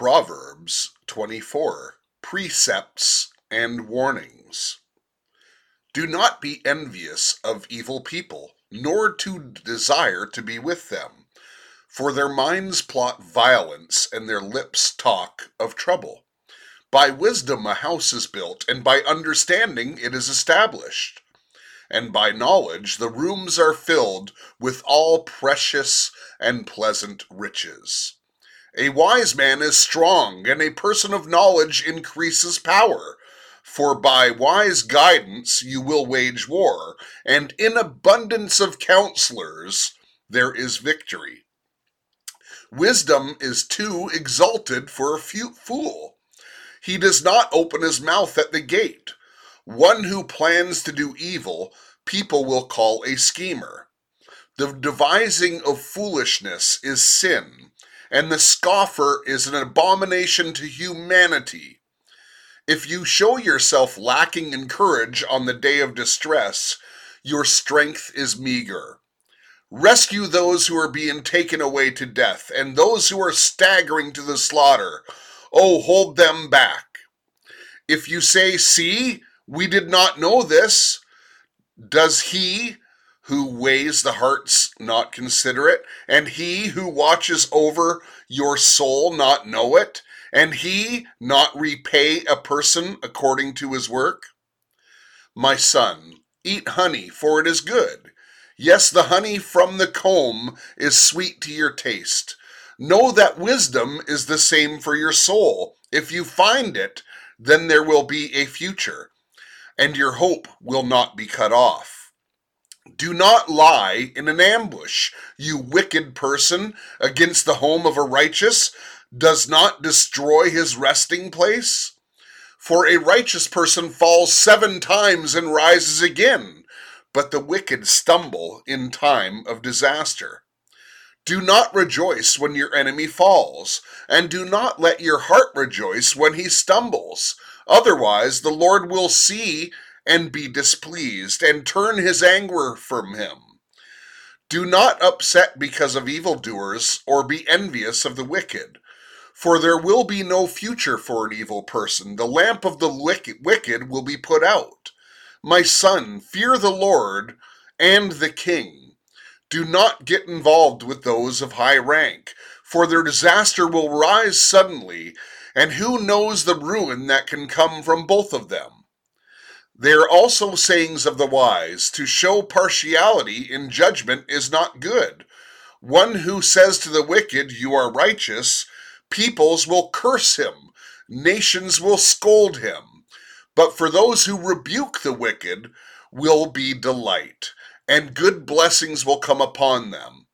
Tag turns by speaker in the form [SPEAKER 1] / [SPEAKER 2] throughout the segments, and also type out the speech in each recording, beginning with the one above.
[SPEAKER 1] Proverbs 24 Precepts and Warnings. Do not be envious of evil people, nor to desire to be with them, for their minds plot violence and their lips talk of trouble. By wisdom a house is built, and by understanding it is established. And by knowledge the rooms are filled with all precious and pleasant riches. A wise man is strong, and a person of knowledge increases power. For by wise guidance you will wage war, and in abundance of counselors there is victory. Wisdom is too exalted for a fool. He does not open his mouth at the gate. One who plans to do evil, people will call a schemer. The devising of foolishness is sin and the scoffer is an abomination to humanity. If you show yourself lacking in courage on the day of distress, your strength is meager. Rescue those who are being taken away to death, and those who are staggering to the slaughter. Oh, hold them back. If you say, See, we did not know this, does he who weighs the hearts not consider it, and he who watches over your soul not know it, and he not repay a person according to his work? My son, eat honey, for it is good. Yes, the honey from the comb is sweet to your taste. Know that wisdom is the same for your soul. If you find it, then there will be a future, and your hope will not be cut off. Do not lie in an ambush, you wicked person, against the home of a righteous, does not destroy his resting place? For a righteous person falls seven times and rises again, but the wicked stumble in time of disaster. Do not rejoice when your enemy falls, and do not let your heart rejoice when he stumbles. Otherwise, the Lord will see and be displeased, and turn his anger from him. Do not upset because of evildoers, or be envious of the wicked. For there will be no future for an evil person. The lamp of the wicked will be put out. My son, fear the Lord and the king. Do not get involved with those of high rank, for their disaster will rise suddenly, and who knows the ruin that can come from both of them? They are also sayings of the wise. To show partiality in judgment is not good. One who says to the wicked, You are righteous, peoples will curse him, nations will scold him. But for those who rebuke the wicked will be delight, and good blessings will come upon them.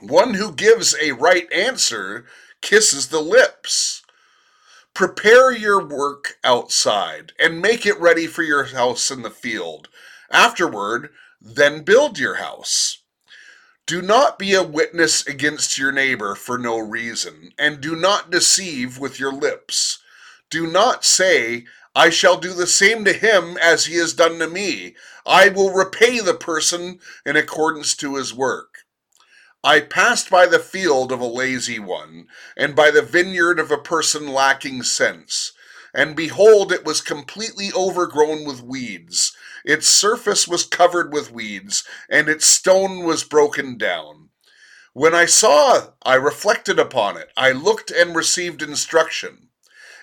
[SPEAKER 1] One who gives a right answer kisses the lips Prepare your work outside and make it ready for your house in the field. Afterward, then build your house. Do not be a witness against your neighbor for no reason, and do not deceive with your lips. Do not say, I shall do the same to him as he has done to me. I will repay the person in accordance to his work. I passed by the field of a lazy one, and by the vineyard of a person lacking sense. And behold, it was completely overgrown with weeds. Its surface was covered with weeds, and its stone was broken down. When I saw, I reflected upon it. I looked and received instruction.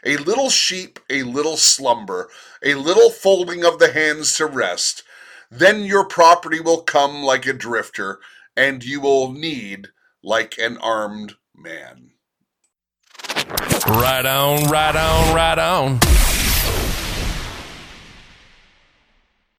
[SPEAKER 1] A little sheep, a little slumber, a little folding of the hands to rest. Then your property will come like a drifter and you will need like an armed man.
[SPEAKER 2] Right on, right on, right on.